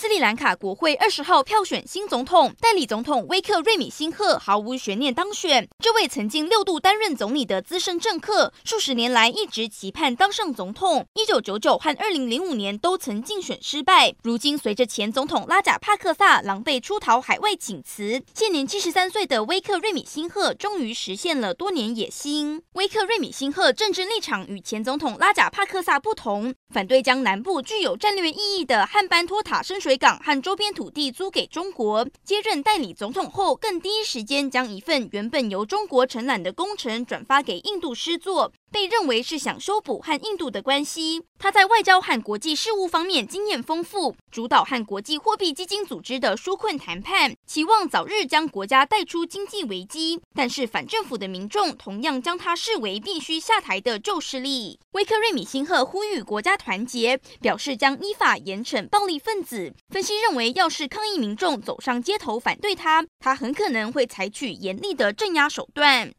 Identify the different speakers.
Speaker 1: 斯里兰卡国会二十号票选新总统，代理总统威克瑞米辛赫毫无悬念当选。这位曾经六度担任总理的资深政客，数十年来一直期盼当上总统。一九九九和二零零五年都曾竞选失败。如今随着前总统拉贾帕克萨狼狈出逃海外请辞，现年七十三岁的威克瑞米辛赫终于实现了多年野心。威克瑞米辛赫政治立场与前总统拉贾帕克萨不同，反对将南部具有战略意义的汉班托塔深水。水港和周边土地租给中国，接任代理总统后，更第一时间将一份原本由中国承揽的工程转发给印度施作。被认为是想修补和印度的关系。他在外交和国际事务方面经验丰富，主导和国际货币基金组织的纾困谈判，期望早日将国家带出经济危机。但是反政府的民众同样将他视为必须下台的旧势力。威克瑞米辛赫呼吁国家团结，表示将依法严惩暴力分子。分析认为，要是抗议民众走上街头反对他，他很可能会采取严厉的镇压手段。